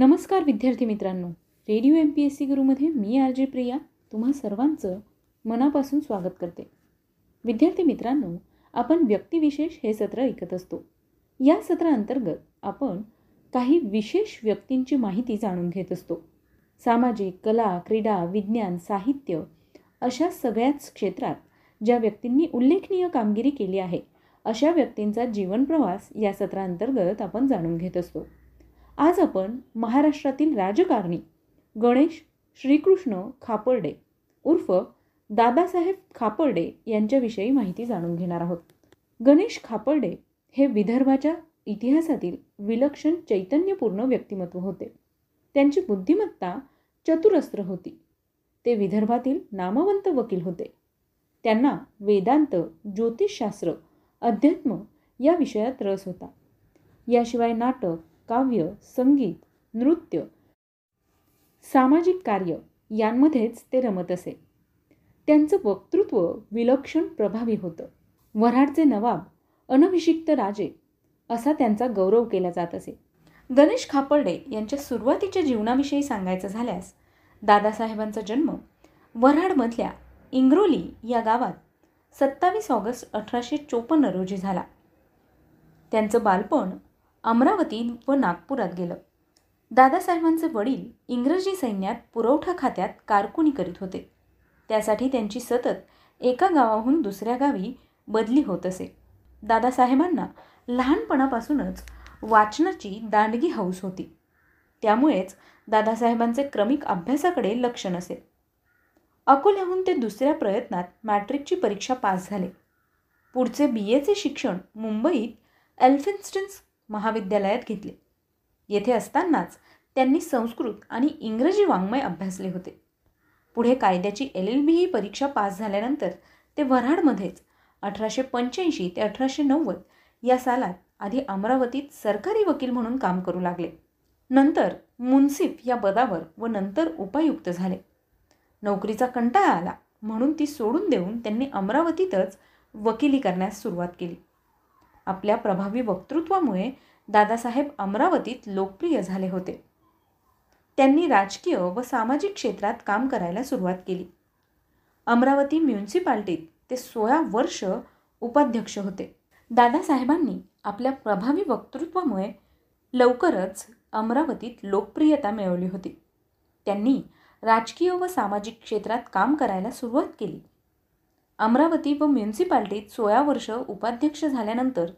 नमस्कार विद्यार्थी मित्रांनो. Radio M P S C गुरुमध्ये मी आर जे प्रिया तुम्हा सर्वांचं मनापासून स्वागत करते. विद्यार्थी मित्रांनो आपण व्यक्तिविशेष हे सत्र ऐकत असतो. या सत्राअंतर्गत आपण काही विशेष व्यक्तींची माहिती जाणून घेत असतो. सामाजिक कला क्रीडा विज्ञान साहित्य अशा सगळ्याच क्षेत्रात ज्या व्यक्तींनी उल्लेखनीय कामगिरी केली आहे अशा व्यक्तींचा जीवनप्रवास या सत्राअंतर्गत आपण जाणून घेत असतो. आज आपण महाराष्ट्रातील राजकारणी गणेश श्रीकृष्ण खापर्डे उर्फ दादासाहेब खापर्डे यांच्याविषयी माहिती जाणून घेणार आहोत. गणेश खापर्डे हे विदर्भाच्या इतिहासातील विलक्षण चैतन्यपूर्ण व्यक्तिमत्व होते. त्यांची बुद्धिमत्ता चतुरस्त्र होती. ते विदर्भातील नामवंत वकील होते. त्यांना वेदांत ज्योतिषशास्त्र अध्यात्म या विषयात रस होता. याशिवाय नाटक काव्य संगीत नृत्य सामाजिक कार्य यांमध्येच ते रमत असे. त्यांचं वक्तृत्व विलक्षण प्रभावी होतं. वऱ्हाडचे नवाब अनभिषिक्त राजे असा त्यांचा गौरव केला जात असे. गणेश खापर्डे यांच्या सुरुवातीच्या जीवनाविषयी सांगायचं झाल्यास दादासाहेबांचा जन्म वऱ्हाडमधल्या इंग्रोली या गावात सत्तावीस ऑगस्ट अठराशे चोपन्न रोजी झाला. त्यांचं बालपण अमरावती व नागपुरात गेलं. दादासाहेबांचे वडील इंग्रजी सैन्यात पुरवठा खात्यात कारकुनी करीत होते. त्यासाठी त्यांची सतत एका गावाहून दुसऱ्या गावी बदली होत असे. दादासाहेबांना लहानपणापासूनच वाचनाची दांडगी हौस होती. त्यामुळेच दादासाहेबांचे क्रमिक अभ्यासाकडे लक्ष नसे. अकोल्याहून ते दुसऱ्या प्रयत्नात मॅट्रिकची परीक्षा पास झाले. पुढचे बी एचे शिक्षण मुंबईत एल्फिन्स्टन्स महाविद्यालयात घेतले. येथे असतानाच त्यांनी संस्कृत आणि इंग्रजी वाङ्मय अभ्यासले होते. पुढे कायद्याची एल एल बी ही परीक्षा पास झाल्यानंतर ते वऱ्हाडमध्येच अठराशे पंच्याऐंशी ते अठराशे नव्वद या सालात आधी अमरावतीत सरकारी वकील म्हणून काम करू लागले. नंतर मुन्सिफ या पदावर व नंतर उपायुक्त झाले. नोकरीचा कंटाळा आला म्हणून ती सोडून देऊन त्यांनी अमरावतीतच वकिली करण्यास सुरुवात केली. आपल्या प्रभावी वक्तृत्वामुळे दादासाहेब अमरावतीत लोकप्रिय झाले होते. त्यांनी राजकीय व सामाजिक क्षेत्रात काम करायला सुरुवात केली. अमरावती म्युन्सिपाल्टीत ते सोळा वर्ष उपाध्यक्ष होते. दादासाहेबांनी आपल्या प्रभावी वक्तृत्वामुळे लवकरच अमरावतीत लोकप्रियता मिळवली होती. त्यांनी राजकीय व सामाजिक क्षेत्रात काम करायला सुरुवात केली. अमरावती व म्युन्सिपाल्टीत सोळा वर्ष उपाध्यक्ष झाल्यानंतर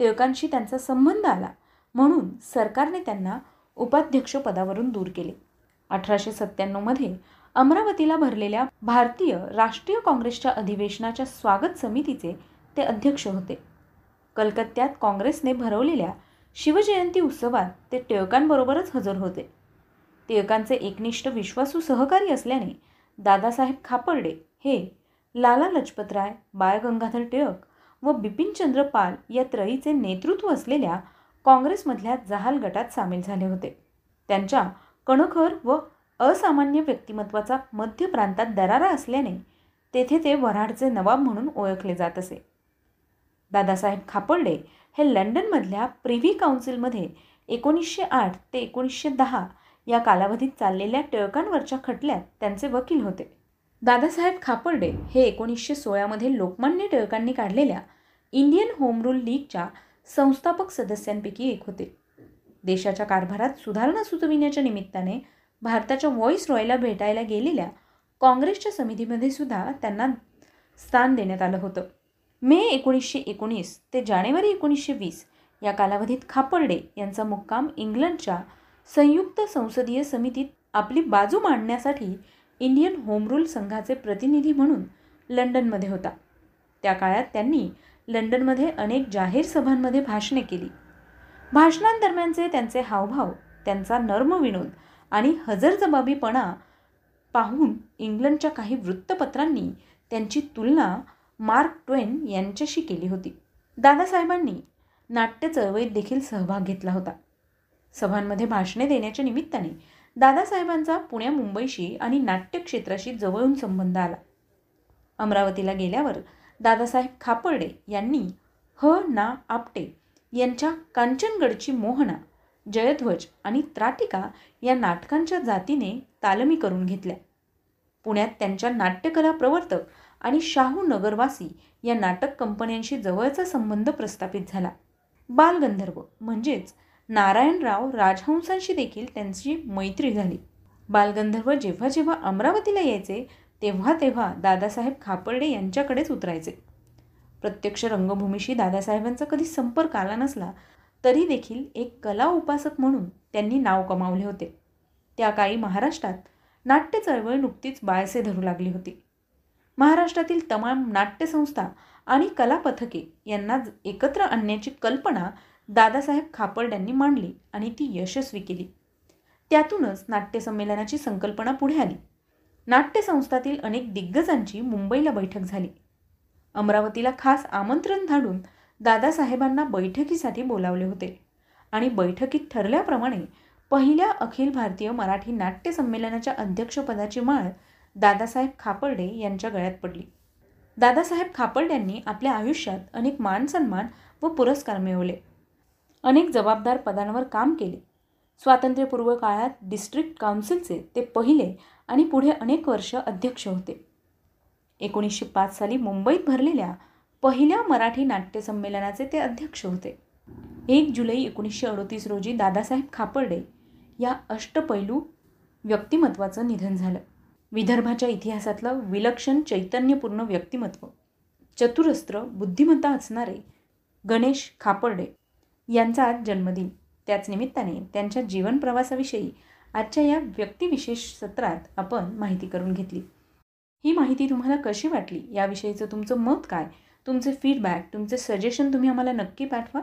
टिळकांशी त्यांचा संबंध आला म्हणून सरकारने त्यांना उपाध्यक्षपदावरून दूर केले. अठराशे सत्त्याण्णवमध्ये अमरावतीला भरलेल्या भारतीय राष्ट्रीय काँग्रेसच्या अधिवेशनाच्या स्वागत समितीचे ते अध्यक्ष होते. कलकत्त्यात काँग्रेसने भरवलेल्या शिवजयंती उत्सवात ते टिळकांबरोबरच हजर होते. टिळकांचे एकनिष्ठ विश्वासू सहकारी असल्याने दादासाहेब खापर्डे हे लाला लजपतराय बाळ गंगाधर टिळक व बिपिनचंद्र पाल या त्रयीचे नेतृत्व असलेल्या काँग्रेसमधल्या जहाल गटात सामील झाले होते. त्यांच्या कणखर व असामान्य व्यक्तिमत्वाचा मध्य प्रांतात दरारा असल्याने तेथे ते वऱ्हाडचे नवाब म्हणून ओळखले जात असे. दादासाहेब खापर्डे हे लंडनमधल्या प्रिव्ही काउन्सिलमध्ये एकोणीसशे आठ ते एकोणीसशे दहा या कालावधीत चाललेल्या टिळकांवरच्या खटल्यात त्यांचे वकील होते. दादासाहेब खापर्डे हे एकोणीसशे सोळामध्ये लोकमान्य टिळकांनी काढलेल्या इंडियन होम रूल लीगच्या संस्थापक सदस्यांपैकी एक होते. देशाच्या कारभारात सुधारणा सुचविण्याच्या निमित्ताने भारताच्या व्हॉइस रॉयला भेटायला गेलेल्या काँग्रेसच्या समितीमध्ये सुद्धा त्यांना स्थान देण्यात आलं होतं. मे एकोणीसशे एकोणीस ते जानेवारी एकोणीसशे वीस या कालावधीत खापर्डे यांचा मुक्काम इंग्लंडच्या संयुक्त संसदीय समितीत आपली बाजू मांडण्यासाठी इंडियन होमरूल संघाचे प्रतिनिधी म्हणून लंडनमध्ये होता. त्या काळात त्यांनी लंडनमध्ये अनेक जाहीर सभांमध्ये भाषणे केली. भाषणांदरम्यानचे त्यांचे हावभाव त्यांचा नर्म विनोद आणि हजरजबाबीपणा पाहून इंग्लंडच्या काही वृत्तपत्रांनी त्यांची तुलना मार्क ट्वेन यांच्याशी केली होती. दादासाहेबांनी नाट्य चळवळीत देखील सहभाग घेतला होता. सभांमध्ये भाषणे देण्याच्या निमित्ताने दादासाहेबांचा पुण्या मुंबईशी आणि नाट्यक्षेत्राशी जवळून संबंध आला. अमरावतीला गेल्यावर दादासाहेब खापर्डे यांनी ह ना आपटे यांच्या कांचनगडची मोहना जयध्वज आणि त्राटिका या नाटकांच्या जातीने तालमी करून घेतल्या. पुण्यात त्यांच्या नाट्यकला प्रवर्तक आणि शाहू नगरवासी या नाटक कंपन्यांशी जवळचा संबंध प्रस्थापित झाला. बालगंधर्व म्हणजेच नारायणराव राजहंसांशी देखील त्यांची मैत्री झाली. बालगंधर्व जेव्हा जेव्हा अमरावतीला यायचे तेव्हा तेव्हा दादासाहेब खापर्डे यांच्याकडेच उतरायचे. प्रत्यक्ष रंगभूमीशी दादासाहेबांचा कधी संपर्क आला नसला तरी देखील एक कला उपासक म्हणून त्यांनी नाव कमावले होते. त्या काळी महाराष्ट्रात नाट्य चळवळ नुकतीच बाळसे धरू लागली होती. महाराष्ट्रातील तमाम नाट्यसंस्था आणि कलापथके यांना एकत्र आणण्याची कल्पना दादासाहेब खापर्ड्यांनी मांडली आणि ती यशस्वी केली. त्यातूनच नाट्यसंमेलनाची संकल्पना पुढे आली. नाट्यसंस्थातील अनेक दिग्गजांची मुंबईला बैठक झाली. अमरावतीला खास आमंत्रण धाडून दादासाहेबांना बैठकीसाठी बोलावले होते आणि बैठकीत ठरल्याप्रमाणे पहिल्या अखिल भारतीय मराठी नाट्य संमेलनाच्या अध्यक्षपदाची माळ दादासाहेब खापर्डे यांच्या गळ्यात पडली. दादासाहेब खापर्ड्यांनी आपल्या आयुष्यात अनेक मानसन्मान व पुरस्कार मिळवले. अनेक जबाबदार पदांवर काम केले. स्वातंत्र्यपूर्व काळात डिस्ट्रिक्ट काउन्सिलचे ते पहिले आणि पुढे अनेक वर्ष अध्यक्ष होते. एकोणीसशे पाच साली मुंबईत भरलेल्या पहिल्या मराठी नाट्य संमेलनाचे ते अध्यक्ष होते. एक जुलै एकोणीसशे अडोतीस रोजी दादासाहेब खापर्डे या अष्टपैलू व्यक्तिमत्वाचं निधन झालं. विदर्भाच्या इतिहासातलं विलक्षण चैतन्यपूर्ण व्यक्तिमत्व चतुरस्त्र बुद्धिमत्ता असणारे गणेश खापर्डे यांचा आज जन्मदिन. त्याच निमित्ताने त्यांच्या जीवन प्रवासाविषयी आजच्या या व्यक्तिविशेष सत्रात आपण माहिती करून घेतली. ही माहिती तुम्हाला कशी वाटली? याविषयीचं तुमचं मत काय? तुमचे फीडबॅक तुमचे सजेशन तुम्ही आम्हाला नक्की पाठवा.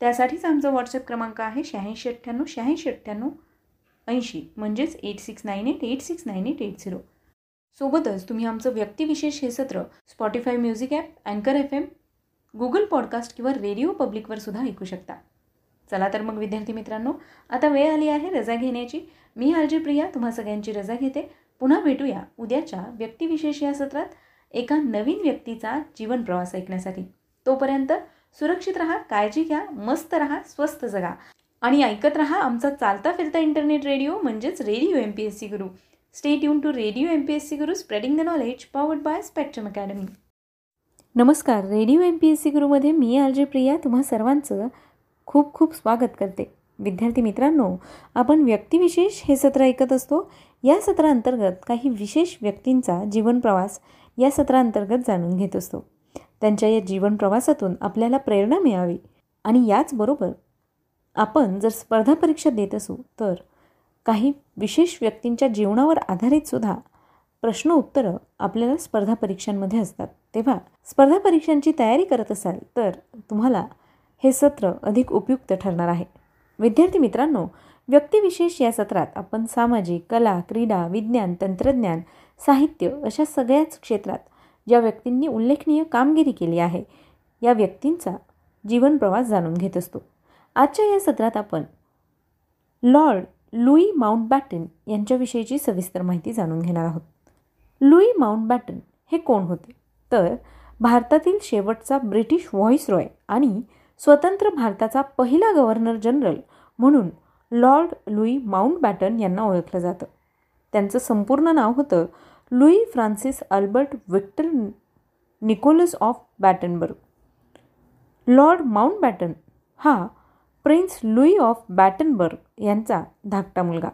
त्यासाठीच आमचा व्हॉट्सअप क्रमांक आहे शहाऐंशी अठ्ठ्याण्णव शहाऐंशी अठ्ठ्याण्णव ऐंशी. म्हणजेच eight six nine eight eight six nine eight eight zero सोबतच तुम्ही आमचं व्यक्तिविशेष हे सत्र स्पॉटीफाय म्युझिक ॲप अँकर एफ एम गुगल पॉडकास्ट किंवा रेडिओ पब्लिकवर सुद्धा ऐकू शकता. चला तर मग विद्यार्थी मित्रांनो आता वेळ आली आहे रजा घेण्याची. मी आरजी प्रिया तुम्हा सगळ्यांची रजा घेते. पुन्हा भेटूया उद्याच्या व्यक्तिविशेष या सत्रात एका नवीन व्यक्तीचा जीवन प्रवास ऐकण्यासाठी. तोपर्यंत सुरक्षित राहा काळजी घ्या मस्त राहा स्वस्त जगा. आणि ऐकत राहा आमचा चालता फिरता इंटरनेट रेडिओ म्हणजेच radio M P S C Guru. Stay tune to radio M P S C Guru spreading the knowledge powered by Spectrum Academy नमस्कार. Radio M P S C गुरुमध्ये मी आर जे प्रिया तुम्हा सर्वांचं खूप खूप स्वागत करते. विद्यार्थी मित्रांनो आपण व्यक्तिविशेष हे सत्र ऐकत असतो. या सत्रांतर्गत काही विशेष व्यक्तींचा जीवन प्रवास या सत्रांतर्गत जाणून घेत असतो. त्यांच्या या जीवन प्रवासातून आपल्याला प्रेरणा मिळावी आणि याचबरोबर आपण जर स्पर्धा परीक्षा देत असू तर काही विशेष व्यक्तींच्या जीवनावर आधारित सुद्धा प्रश्न उत्तरं आपल्याला स्पर्धा परीक्षांमध्ये असतात. तेव्हा स्पर्धा परीक्षांची तयारी करत असाल तर तुम्हाला हे सत्र अधिक उपयुक्त ठरणार आहे. विद्यार्थी मित्रांनो व्यक्तिविशेष या सत्रात आपण सामाजिक कला क्रीडा विज्ञान तंत्रज्ञान साहित्य अशा सगळ्याच क्षेत्रात ज्या व्यक्तींनी उल्लेखनीय कामगिरी केली आहे या व्यक्तींचा जीवन प्रवास जाणून घेत असतो. आजच्या या सत्रात आपण लॉर्ड लुई माउंटबॅटन यांच्याविषयीची सविस्तर माहिती जाणून घेणार आहोत. लुई माउंटबॅटन हे कोण होते? तर भारतातील शेवटचा ब्रिटिश व्हॉइस रॉय आणि स्वतंत्र भारताचा पहिला गव्हर्नर जनरल म्हणून लॉर्ड लुई माउंटबॅटन यांना ओळखलं जातं. त्यांचं संपूर्ण नाव होतं Louis Francis Albert Victor Nicholas of Battenberg. Lord Mountbatten हा प्रिन्स लुई ऑफ बॅटनबर्ग यांचा धाकटा मुलगा.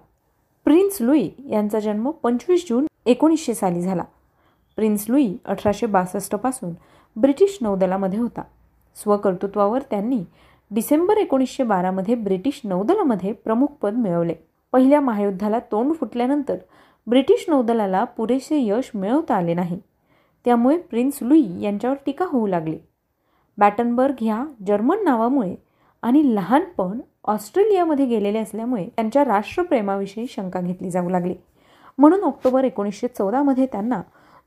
प्रिन्स लुई यांचा जन्म पंचवीस जून एकोणीसशे साली झाला. प्रिन्स लुई अठराशे बासष्टपासून ब्रिटिश नौदलामध्ये होता. स्वकर्तृत्वावर त्यांनी डिसेंबर एकोणीसशे बारामध्ये ब्रिटिश नौदलामध्ये प्रमुख पद मिळवले. पहिल्या महायुद्धाला तोंड फुटल्यानंतर ब्रिटिश नौदलाला पुरेसे यश मिळवता आले नाही. त्यामुळे प्रिन्स लुई यांच्यावर टीका होऊ लागली. बॅटनबर्ग ह्या जर्मन नावामुळे आणि लहानपण ऑस्ट्रेलियामध्ये गेलेले असल्यामुळे त्यांच्या राष्ट्रप्रेमाविषयी शंका घेतली जाऊ लागली. म्हणून ऑक्टोबर एकोणीसशे चौदामध्ये त्यांना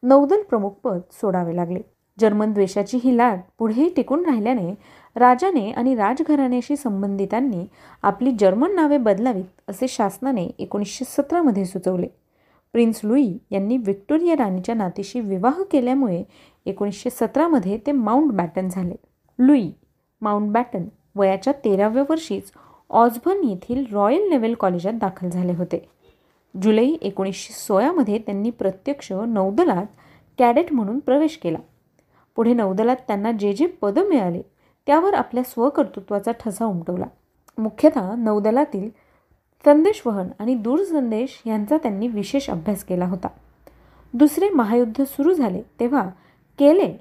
नौदल प्रमुखपद सोडावे लागले. जर्मन द्वेषाची ही लाट पुढेही टिकून राहिल्याने राजाने आणि राजघराण्याशी संबंधितांनी आपली जर्मन नावे बदलावीत असे शासनाने एकोणीसशे सतरामध्ये सुचवले. प्रिन्स लुई यांनी व्हिक्टोरिया राणीच्या नातीशी विवाह केल्यामुळे एकोणीसशे सतरामध्ये ते माउंट बॅटन झाले. लुई माउंट बॅटन वयाच्या तेराव्या वर्षीच ऑझबर्न येथील रॉयल नेव्हल कॉलेजात दाखल झाले होते. जुलै एकोणीसशे सोळामध्ये त्यांनी प्रत्यक्ष नौदलात कॅडेट म्हणून प्रवेश केला. पुढे नौदलात त्यांना जे जे पदं मिळाले त्यावर आपल्या स्वकर्तृत्वाचा ठसा उमटवला. मुख्यतः नौदलातील संदेशवहन आणि दूरसंदेश यांचा त्यांनी विशेष अभ्यास केला होता. दुसरे महायुद्ध सुरू झाले तेव्हा केले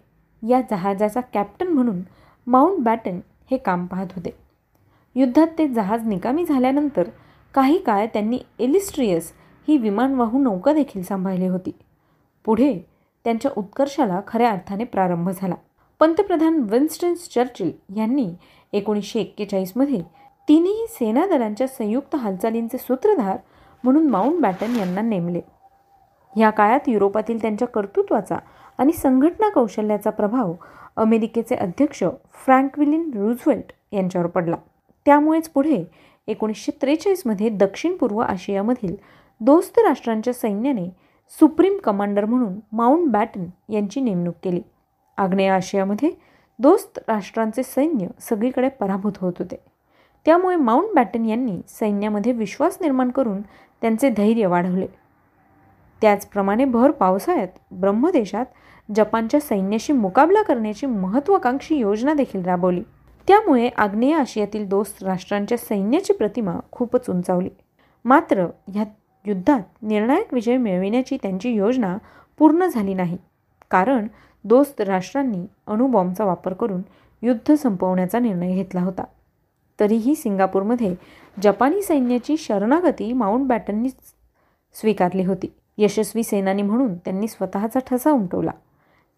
या जहाजाचा कॅप्टन म्हणून माउंट बॅटन हे काम पाहत होते. युद्धात ते जहाज निकामी झाल्यानंतर काही काळ त्यांनी एलिस्ट्रियस ही विमानवाहू नौका देखील सांभाळली होती. पुढे त्यांच्या उत्कर्षाला खऱ्या अर्थाने प्रारंभ झाला. पंतप्रधान विन्स्टन्स चर्चिल यांनी एकोणीसशे एक्केचाळीसमध्ये तिन्ही सेनादलांच्या संयुक्त हालचालींचे सूत्रधार म्हणून माउंट बॅटन यांना नेमले. या काळात युरोपातील त्यांच्या कर्तृत्वाचा आणि संघटना कौशल्याचा प्रभाव अमेरिकेचे अध्यक्ष फ्रँकविलिन रुझवेल्ट यांच्यावर पडला. त्यामुळेच पुढे एकोणीसशे त्रेचाळीसमध्ये दक्षिण पूर्व आशियामधील दोस्त राष्ट्रांच्या सैन्याने सुप्रीम कमांडर म्हणून माउंट बॅटन यांची नेमणूक केली. आग्नेय आशियामध्ये दोस्त राष्ट्रांचे सैन्य सगळीकडे पराभूत होत होते. त्यामुळे माउंट बॅटन यांनी सैन्यामध्ये विश्वास निर्माण करून त्यांचे धैर्य वाढवले. त्याचप्रमाणे भर पावसाळ्यात ब्रह्मदेशात जपानच्या सैन्याशी मुकाबला करण्याची महत्त्वाकांक्षी योजना देखील राबवली. त्यामुळे आग्नेय आशियातील दोस्त राष्ट्रांच्या सैन्याची प्रतिमा खूपच उंचावली. मात्र ह्या युद्धात निर्णायक विजय मिळविण्याची त्यांची योजना पूर्ण झाली नाही. कारण दोस्त राष्ट्रांनी अणुबॉम्बचा वापर करून युद्ध संपवण्याचा निर्णय घेतला होता. तरीही सिंगापूरमध्ये जपानी सैन्याची शरणागती माउंट बॅटननी स्वीकारली होती. यशस्वी सेनानी म्हणून त्यांनी स्वतःचा ठसा उमटवला.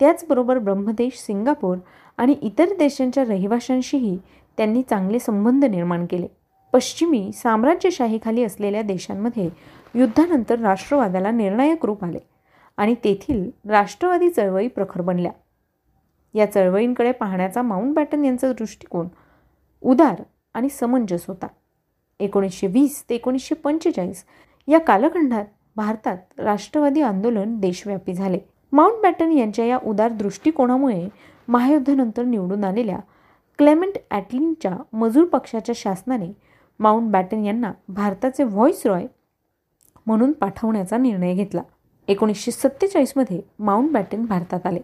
त्याचबरोबर ब्रह्मदेश सिंगापूर आणि इतर देशांच्या रहिवाशांशीही त्यांनी चांगले संबंध निर्माण केले. पश्चिमी साम्राज्यशाहीखाली असलेल्या देशांमध्ये युद्धानंतर राष्ट्रवादाला निर्णायक रूप आले आणि तेथील राष्ट्रवादी चळवळी प्रखर बनल्या. या चळवळींकडे पाहण्याचा माउंट बॅटन यांचा दृष्टिकोन उदार आणि समंजस होता. एकोणीसशे वीस ते एकोणीसशे पंचेचाळीस या कालखंडात भारतात राष्ट्रवादी आंदोलन देशव्यापी झाले. माउंट बॅटन यांच्या या उदार दृष्टिकोनामुळे महायुद्धानंतर निवडून आलेल्या क्लेमेंट ॲटलिनच्या मजूर पक्षाच्या शासनाने माउंट बॅटन यांना भारताचे व्हॉइस रॉय म्हणून पाठवण्याचा निर्णय घेतला. एकोणीसशे सत्तेचाळीसमध्ये माउंट बॅटन भारतात आले.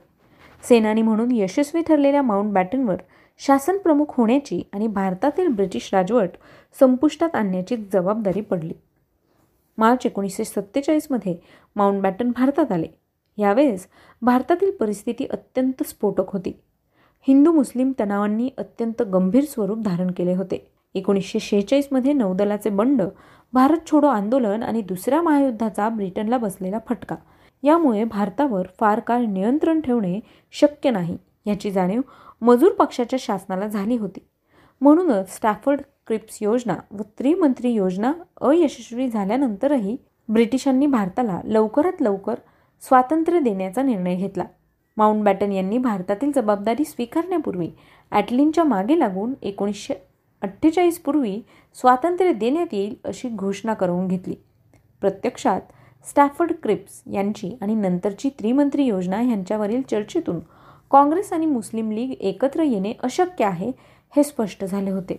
सेनानी म्हणून यशस्वी ठरलेल्या माउंट बॅटनवर शासन प्रमुख होण्याची आणि भारतातील ब्रिटिश राजवट संपुष्टात आणण्याची जबाबदारी पडली. मार्च एकोणीसशे सत्तेचाळीसमध्ये माउंट बॅटन भारतात आले. यावेळेस भारतातील परिस्थिती अत्यंत स्फोटक होती. हिंदू मुस्लिम तणावांनी अत्यंत गंभीर स्वरूप धारण केले होते. एकोणीसशे शेहेचाळीसमध्ये नौदलाचे बंड भारत छोडो आंदोलन आणि दुसऱ्या महायुद्धाचा ब्रिटनला बसलेला फटका. यामुळे भारतावर फार काळ नियंत्रण ठेवणे शक्य नाही याची जाणीव मजूर पक्षाच्या शासनाला झाली होती. म्हणूनच स्टॅफर्ड क्रिप्स योजना व त्रिमंत्री योजना अयशस्वी झाल्यानंतरही ब्रिटिशांनी भारताला लवकरात लवकर स्वातंत्र्य देण्याचा निर्णय घेतला. माउंट बॅटन यांनी भारतातील जबाबदारी स्वीकारण्यापूर्वी ॲटलिनच्या मागे लागून एकोणीसशे अठ्ठेचाळीसपूर्वी स्वातंत्र्य देण्यात येईल अशी घोषणा करून घेतली. प्रत्यक्षात स्टॅफर्ड क्रिप्स यांची आणि नंतरची त्रिमंत्री योजना यांच्यावरील चर्चेतून काँग्रेस आणि मुस्लिम लीग एकत्र येणे अशक्य आहे हे स्पष्ट झाले होते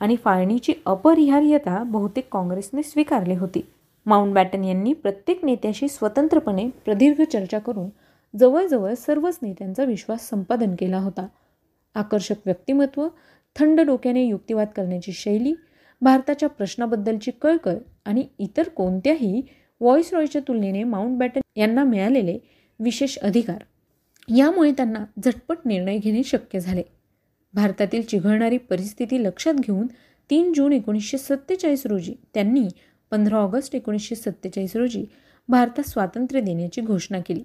आणि फाळणीची अपरिहार्यता बहुतेक काँग्रेसने स्वीकारली होती. माउंट बॅटन यांनी प्रत्येक नेत्याशी स्वतंत्रपणे प्रदीर्घ चर्चा करून जवळजवळ सर्वच नेत्यांचा विश्वास संपादन केला होता. आकर्षक व्यक्तिमत्व थंड डोक्याने युक्तिवाद करण्याची शैली भारताच्या प्रश्नाबद्दलची कळकळ आणि इतर कोणत्याही व्हॉइस रॉयच्या तुलनेने माउंट बॅटन यांना मिळालेले विशेष अधिकार. यामुळे त्यांना झटपट निर्णय घेणे शक्य झाले. भारतातील चिघळणारी परिस्थिती लक्षात घेऊन तीन जून एकोणीसशे सत्तेचाळीस रोजी त्यांनी पंधरा ऑगस्ट एकोणीसशे सत्तेचाळीस रोजी भारतात स्वातंत्र्य देण्याची घोषणा केली.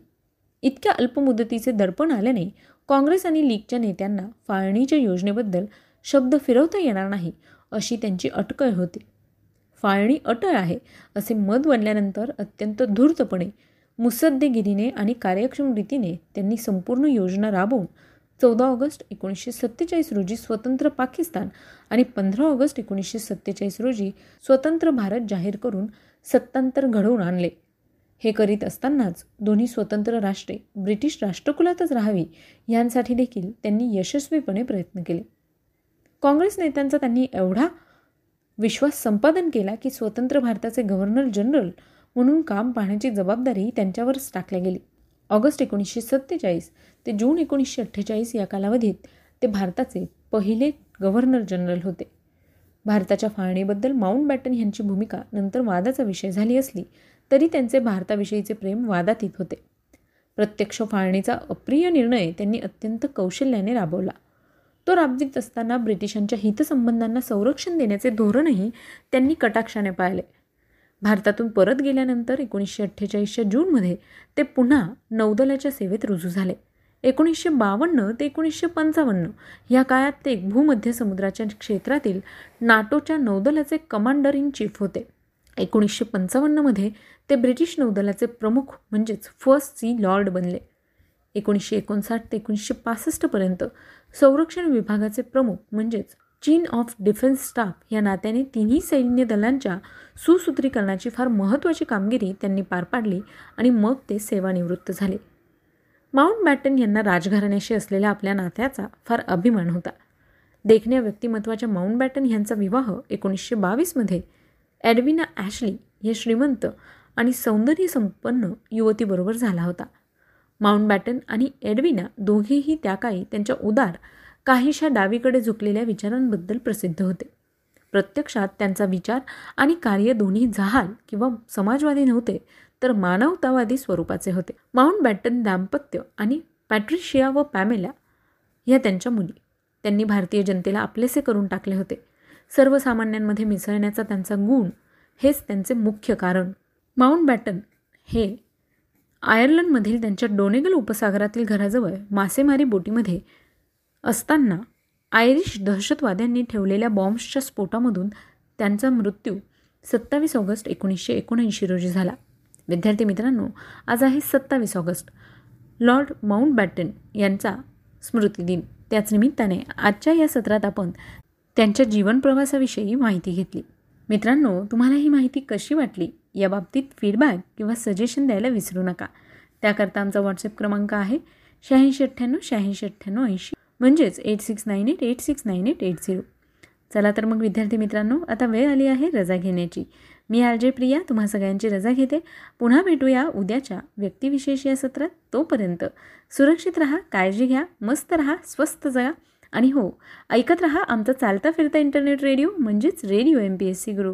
इतक्या अल्पमुदतीचे दडपण आल्याने काँग्रेस आणि लीगच्या नेत्यांना फाळणीच्या योजनेबद्दल शब्द फिरवता येणार नाही अशी त्यांची अटकळ होती. फाळणी अटळ आहे असे मत बनल्यानंतर अत्यंत धूर्तपणे मुसद्देगिरीने आणि कार्यक्षम रीतीने त्यांनी संपूर्ण योजना राबवून चौदा ऑगस्ट एकोणीसशे सत्तेचाळीस रोजी स्वतंत्र पाकिस्तान आणि पंधरा ऑगस्ट एकोणीसशे सत्तेचाळीस रोजी स्वतंत्र भारत जाहीर करून सत्तांतर घडवून आणले. हे करीत असतानाच दोन्ही स्वतंत्र राष्ट्रे ब्रिटिश राष्ट्रकुलातच राहावी यांसाठी देखील त्यांनी यशस्वीपणे प्रयत्न केले. काँग्रेस नेत्यांचा त्यांनी एवढा विश्वास संपादन केला की स्वतंत्र भारताचे गव्हर्नर जनरल म्हणून काम पाहण्याची जबाबदारी त्यांच्यावरच टाकल्या गेली. ऑगस्ट एकोणीसशे सत्तेचाळीस ते जून एकोणीसशे अठ्ठेचाळीस या कालावधीत ते भारताचे पहिले गव्हर्नर जनरल होते. भारताच्या फाळणीबद्दल माउंट बॅटन यांची भूमिका नंतर वादाचा विषय झाली असली तरी त्यांचे भारताविषयीचे प्रेम वादातीत होते. प्रत्यक्ष फाळणीचा अप्रिय निर्णय त्यांनी अत्यंत कौशल्याने राबवला. तो राबवित असताना ब्रिटिशांच्या हितसंबंधांना संरक्षण देण्याचे धोरणही त्यांनी कटाक्षाने पाळले भारतातून परत गेल्यानंतर एकोणीसशे अठ्ठेचाळीसच्या जूनमध्ये ते पुन्हा नौदलाच्या सेवेत रुजू झाले. एकोणीसशे बावन्न ते एकोणीसशे पंचावन्न या काळात ते भूमध्य समुद्राच्या क्षेत्रातील नाटोच्या नौदलाचे कमांडर इन चीफ होते. एकोणीसशे पंचावन्नमध्ये ते ब्रिटिश नौदलाचे प्रमुख म्हणजेच फर्स्ट सी लॉर्ड बनले. एकोणीसशे एकोणसाठ ते एकोणीसशे पासष्टपर्यंत संरक्षण विभागाचे प्रमुख म्हणजेच चीन ऑफ डिफेन्स स्टाफ या नात्याने तिन्ही सैन्य दलांच्या सुसूत्रीकरणाची फार महत्त्वाची कामगिरी त्यांनी पार पाडली आणि मग ते सेवानिवृत्त झाले. माउंट बॅटन यांना राजघराण्याशी असलेल्या आपल्या नात्याचा फार अभिमान होता. देखण्या व्यक्तिमत्वाच्या माउंट बॅटन यांचा विवाह एकोणीसशे बावीसमध्ये ॲडविना ॲशली या श्रीमंत आणि सौंदर्यसंपन्न युवतीबरोबर झाला होता. माउंटबॅटन आणि एडविना दोघेही त्या काळी त्यांच्या उदार काहीशा डावीकडे झुकलेल्या विचारांबद्दल प्रसिद्ध होते. प्रत्यक्षात त्यांचा विचार आणि कार्य दोन्ही जहाल किंवा समाजवादी नव्हते तर मानवतावादी स्वरूपाचे होते. माउंटबॅटन दाम्पत्य आणि पॅट्रिशिया व पॅमेला ह्या त्यांच्या मुली. त्यांनी भारतीय जनतेला आपलेसे करून टाकले होते. सर्वसामान्यांमध्ये मिसळण्याचा त्यांचा गुण हेच त्यांचे मुख्य कारण. माउंट बॅटन हे आयर्लंडमधील त्यांच्या डोनेगल उपसागरातील घराजवळ मासेमारी बोटीमध्ये असताना आयरिश दहशतवाद्यांनी ठेवलेल्या बॉम्ब्सच्या स्फोटामधून त्यांचा मृत्यू सत्तावीस ऑगस्ट एकोणीसशे एकोणऐंशी रोजी झाला. विद्यार्थी मित्रांनो आज आहे सत्तावीस ऑगस्ट. लॉर्ड माउंट बॅटन यांचा स्मृतिदिन त्याच निमित्ताने आजच्या या सत्रात आपण त्यांच्या जीवनप्रवासाविषयी माहिती घेतली. मित्रांनो तुम्हाला ही माहिती कशी वाटली? या बाबतीत फीडबॅक किंवा सजेशन द्यायला विसरू नका. त्याकरता आमचा व्हॉट्सअप क्रमांक आहे शहाऐंशी अठ्ठ्याण्णव शहाऐंशी अठ्ठ्याण्णव ऐंशी. म्हणजेच eight six nine eight eight six nine eight eight zero चला तर मग विद्यार्थी मित्रांनो आता वेळ आली आहे रजा घेण्याची. मी आरजे प्रिया तुम्हा सगळ्यांची रजा घेते. पुन्हा भेटूया उद्याच्या व्यक्तिविशेष या सत्रात तोपर्यंत. सुरक्षित राहा काळजी घ्या मस्त राहा स्वस्त जगा. आणि हो ऐकत राहा आमचा चालता फिरता इंटरनेट रेडिओ म्हणजेच radio M P S C Guru